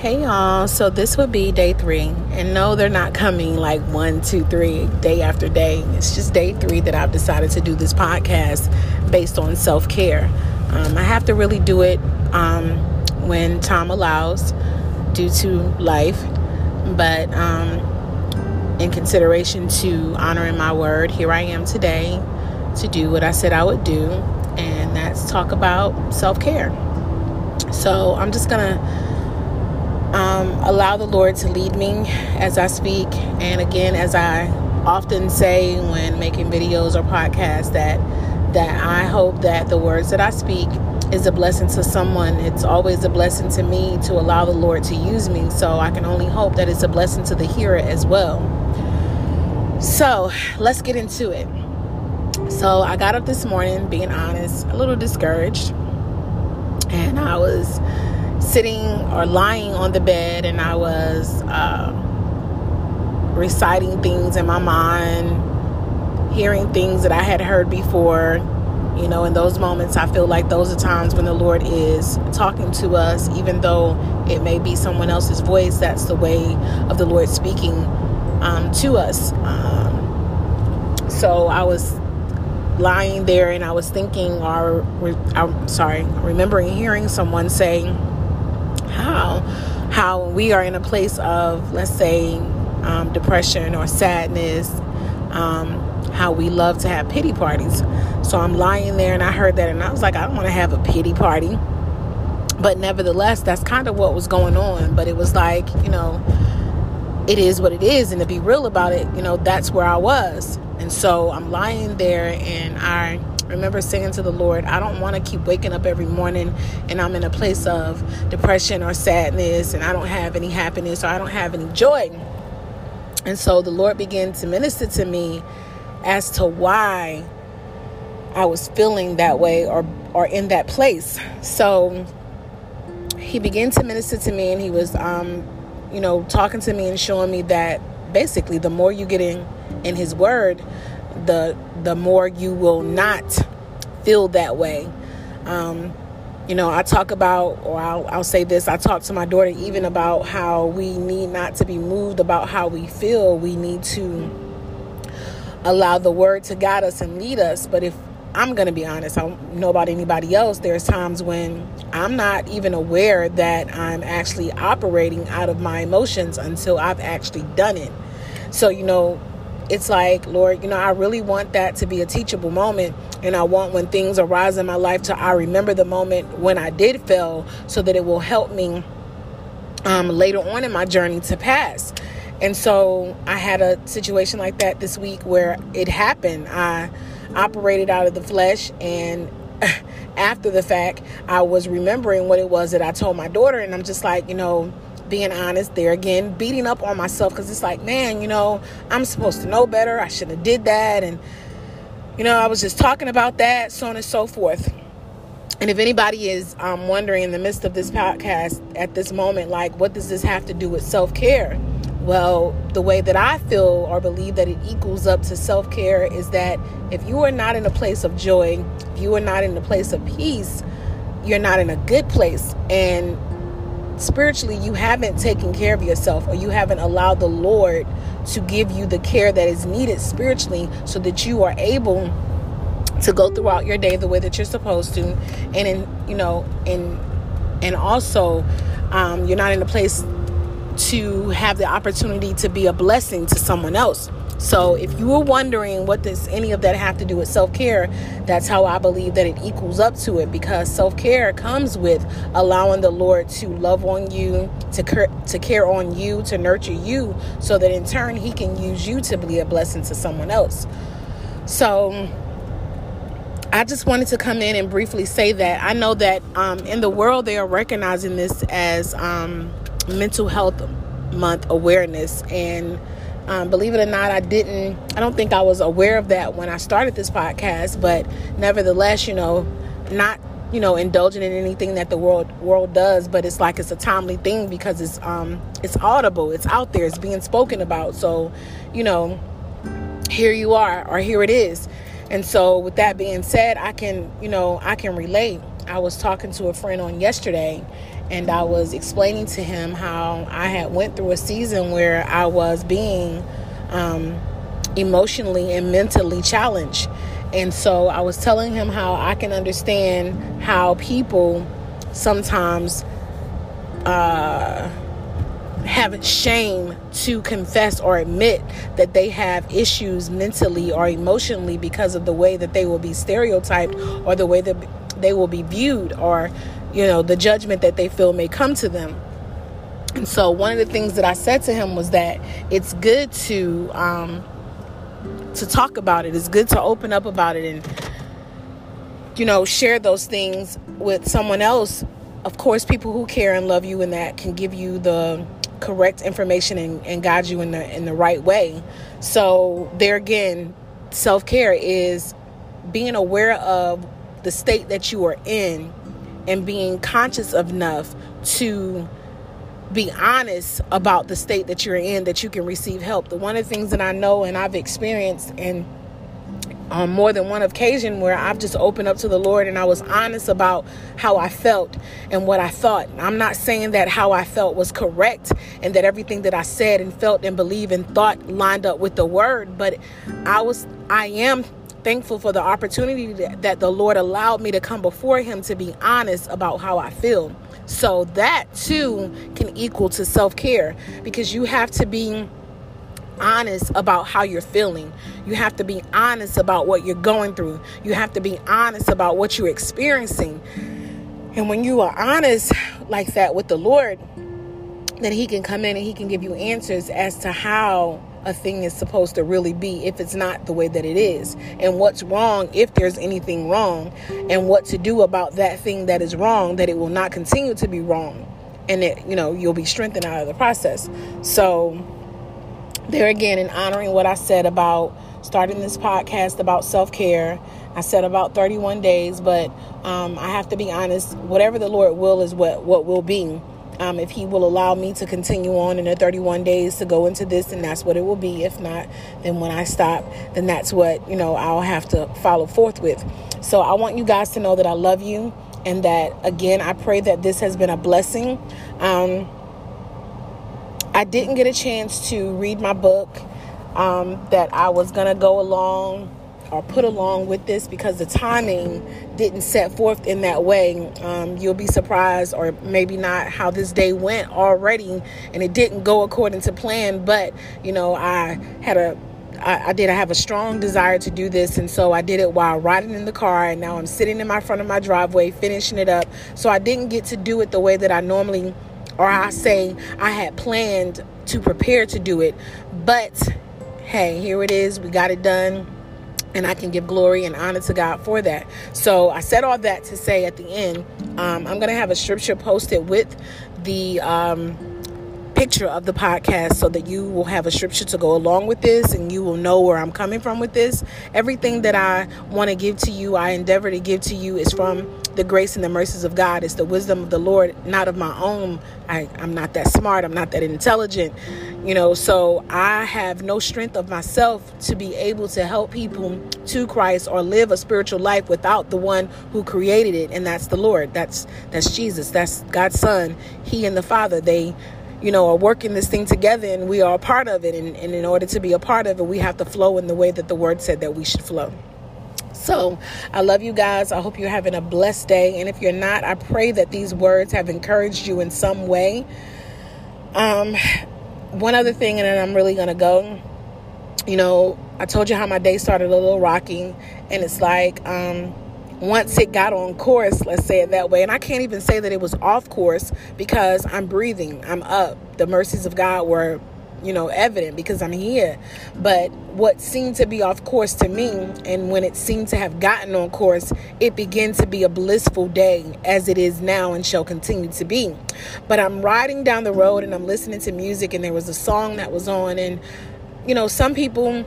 Hey y'all, so this would be day three. And no, they're not coming like one, two, three, day after day. It's just day three that I've decided to do this podcast based on self care. Um, I have to really do it um, when time allows due to life. But um, in consideration to honoring my word, here I am today to do what I said I would do, and that's talk about self care. So I'm just gonna um, allow the Lord to lead me as I speak. And again, as I often say when making videos or podcasts, that that I hope that the words that I speak is a blessing to someone. It's always a blessing to me to allow the Lord to use me. So I can only hope that it's a blessing to the hearer as well. So let's get into it. So I got up this morning, being honest, a little discouraged. And I was sitting or lying on the bed and I was uh, reciting things in my mind, hearing things that I had heard before. You know, in those moments, I feel like those are times when the Lord is talking to us, even though it may be someone else's voice. That's the way of the Lord speaking um, to us. Um, so I was lying there and I was thinking, or I'm sorry, remembering hearing someone say, how how we are in a place of let's say um, depression or sadness um, how we love to have pity parties. So i'm lying there and i heard that and i was like i don't want to have a pity party. But nevertheless that's kind of what was going on. But it was like you know it is what it is. And to be real about it you know that's where i was. And so i'm lying there and i remember saying to the Lord, I don't want to keep waking up every morning and I'm in a place of depression or sadness and I don't have any happiness or I don't have any joy. And so the Lord began to minister to me as to why I was feeling that way or or in that place. So he began to minister to me and he was um you know talking to me and showing me that basically the more you get in in his word the the more you will not feel that way. Um, you know, I talk about, or I'll, I'll say this, I talk to my daughter even about how we need not to be moved about how we feel. We need to allow the word to guide us and lead us. But if I'm going to be honest, I don't know about anybody else, there's times when I'm not even aware that I'm actually operating out of my emotions until I've actually done it. So, you know, it's like, Lord, you know, I really want that to be a teachable moment. And I want when things arise in my life to I remember the moment when I did fail so that it will help me um, later on in my journey to pass. And so I had a situation like that this week where it happened. I operated out of the flesh and after the fact, I was remembering what it was that I told my daughter, and I'm just like, you know, being honest there again beating up on myself because it's like man you know i'm supposed to know better. I shouldn't have did that. And you know i was just talking about that so on and so forth. And if anybody is um, wondering in the midst of this podcast at this moment like what does this have to do with self-care? Well the way that i feel or believe that it equals up to self-care is that if you are not in a place of joy if you are not in a place of peace you're not in a good place. And spiritually you haven't taken care of yourself or you haven't allowed the Lord to give you the care that is needed spiritually so that you are able to go throughout your day the way that you're supposed to. And in you know and and also um, you're not in a place to have the opportunity to be a blessing to someone else so if you were wondering what does any of that have to do with self-care, that's how I believe that it equals up to it because self-care comes with allowing the Lord to love on you, to care, to care on you, to nurture you so that in turn he can use you to be a blessing to someone else. So I just wanted to come in and briefly say that I know that um, in the world they are recognizing this as um, mental health month awareness and um, believe it or not, I didn't, I don't think I was aware of that when I started this podcast, but nevertheless, you know, not you know indulging in anything that the world world does but it's like it's a timely thing because it's um it's audible it's out there it's being spoken about. So you know here you are or here it is. And so with that being said i can you know i can relate. I was talking to a friend on yesterday and I was explaining to him how I had went through a season where I was being um, emotionally and mentally challenged. And so I was telling him how I can understand how people sometimes uh, have shame to confess or admit that they have issues mentally or emotionally because of the way that they will be stereotyped or the way that they will be viewed or you know the judgment that they feel may come to them. And so one of the things that i said to him was that it's good to um, to talk about it. It's good to open up about it and you know share those things with someone else. Of course people who care and love you and that can give you the correct information and, and guide you in the in the right way. So there again self-care is being aware of the state that you are in and being conscious enough to be honest about the state that you're in that you can receive help. The one of the things that I know and I've experienced and on um, more than one occasion where I've just opened up to the Lord and I was honest about how I felt and what I thought. I'm not saying that how I felt was correct and that everything that I said and felt and believed and thought lined up with the word, but I was I am thankful for the opportunity that the Lord allowed me to come before Him to be honest about how I feel. So that too can equal to self care because you have to be honest about how you're feeling. You have to be honest about what you're going through. You have to be honest about what you're experiencing. And when you are honest like that with the Lord, then He can come in and He can give you answers as to how a thing is supposed to really be if it's not the way that it is. And what's wrong if there's anything wrong and what to do about that thing that is wrong that it will not continue to be wrong. And that you know you'll be strengthened out of the process. So there again in honoring what i said about starting this podcast about self-care i said about 31 days but um, i have to be honest whatever the lord will is what what will be um, if he will allow me to continue on in the 31 days to go into this, and that's what it will be. If not, then when I stop, then that's what, you know, I'll have to follow forth with. So I want you guys to know that I love you and that, again, I pray that this has been a blessing. Um, I didn't get a chance to read my book um, that I was going to go along or put along with this because the timing didn't set forth in that way. Um, you'll be surprised, or maybe not, how this day went already, and it didn't go according to plan. But you know, I had a I, did. I have a strong desire to do this, and so I did it while riding in the car. And now I'm sitting in my front of my driveway, finishing it up. So I didn't get to do it the way that I normally, or I say I had planned to prepare to do it. But hey, here it is. We got it done and I can give glory and honor to God for that. So I said all that to say at the end, um, I'm going to have a scripture posted with the um, picture of the podcast so that you will have a scripture to go along with this and you will know where I'm coming from with this. Everything that I want to give to you, I endeavor to give to you is from the grace and the mercies of God. It's the wisdom of the Lord, not of my own. I, I'm not that smart. I'm not that intelligent you know so i have no strength of myself to be able to help people to christ or live a spiritual life without the one who created it and that's the lord that's that's jesus that's god's son he and the father they you know are working this thing together and we are a part of it and, and in order to be a part of it we have to flow in the way that the word said that we should flow so, I love you guys. I hope you're having a blessed day. And if you're not, I pray that these words have encouraged you in some way. Um, one other thing, and then I'm really gonna go. You know, I told you how my day started a little rocky, and it's like um, once it got on course, let's say it that way, and I can't even say that it was off course because I'm breathing, I'm up. The mercies of God were you know, evident because I'm here. But what seemed to be off course to me, and when it seemed to have gotten on course, it began to be a blissful day as it is now and shall continue to be. But I'm riding down the road and I'm listening to music, and there was a song that was on, and you know, some people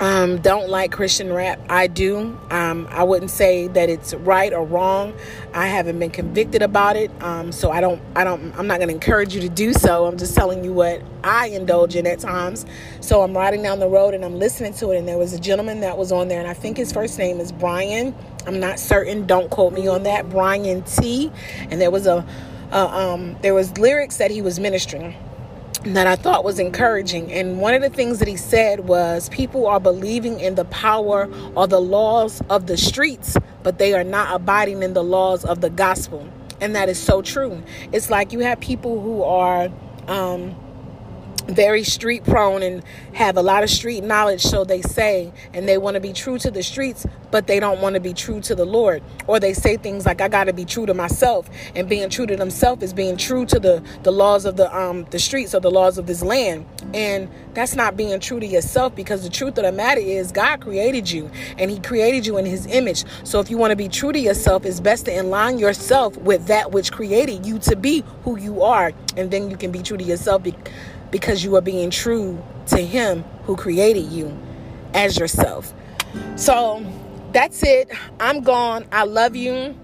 um, don't like Christian rap. I do. Um, I wouldn't say that it's right or wrong. I haven't been convicted about it, um, so I don't. I don't. I'm not going to encourage you to do so. I'm just telling you what I indulge in at times. So I'm riding down the road and I'm listening to it, and there was a gentleman that was on there, and I think his first name is Brian. I'm not certain. Don't quote me on that. Brian T. And there was a uh, um, there was lyrics that he was ministering that I thought was encouraging. And one of the things that he said was people are believing in the power or the laws of the streets, but they are not abiding in the laws of the gospel. And that is so true. It's like you have people who are um, very street prone and have a lot of street knowledge, so they say, and they want to be true to the streets, but they don't want to be true to the Lord. Or they say things like, I got to be true to myself. And being true to themselves is being true to the, the laws of the, um, the streets or the laws of this land. And that's not being true to yourself because the truth of the matter is God created you and He created you in His image. So if you want to be true to yourself, it's best to align yourself with that which created you to be who you are. And then you can be true to yourself because you are being true to Him who created you as yourself. So that's it. I'm gone. I love you.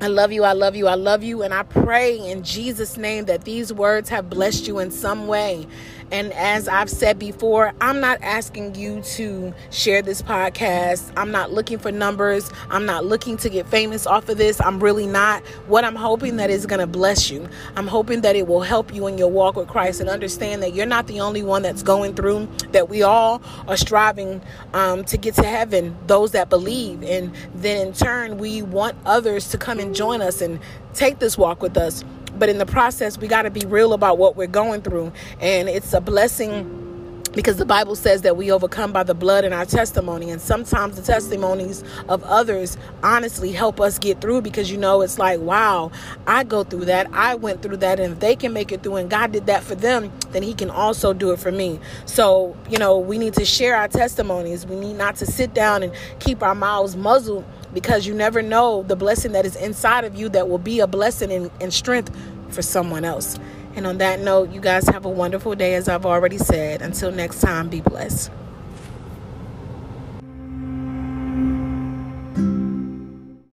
I love you. I love you. I love you. And I pray in Jesus' name that these words have blessed you in some way. And as I've said before, I'm not asking you to share this podcast. I'm not looking for numbers. I'm not looking to get famous off of this. I'm really not. What I'm hoping that is going to bless you. I'm hoping that it will help you in your walk with Christ and understand that you're not the only one that's going through, that we all are striving um, to get to heaven, those that believe. And then in turn, we want others to come and join us and take this walk with us but in the process, we got to be real about what we're going through. And it's a blessing because the Bible says that we overcome by the blood and our testimony. And sometimes the testimonies of others honestly help us get through because you know, it's like, wow, I go through that. I went through that. And if they can make it through and God did that for them, then He can also do it for me. So, you know, we need to share our testimonies. We need not to sit down and keep our mouths muzzled because you never know the blessing that is inside of you that will be a blessing and, and strength for someone else. And on that note, you guys have a wonderful day, as I've already said. Until next time, be blessed.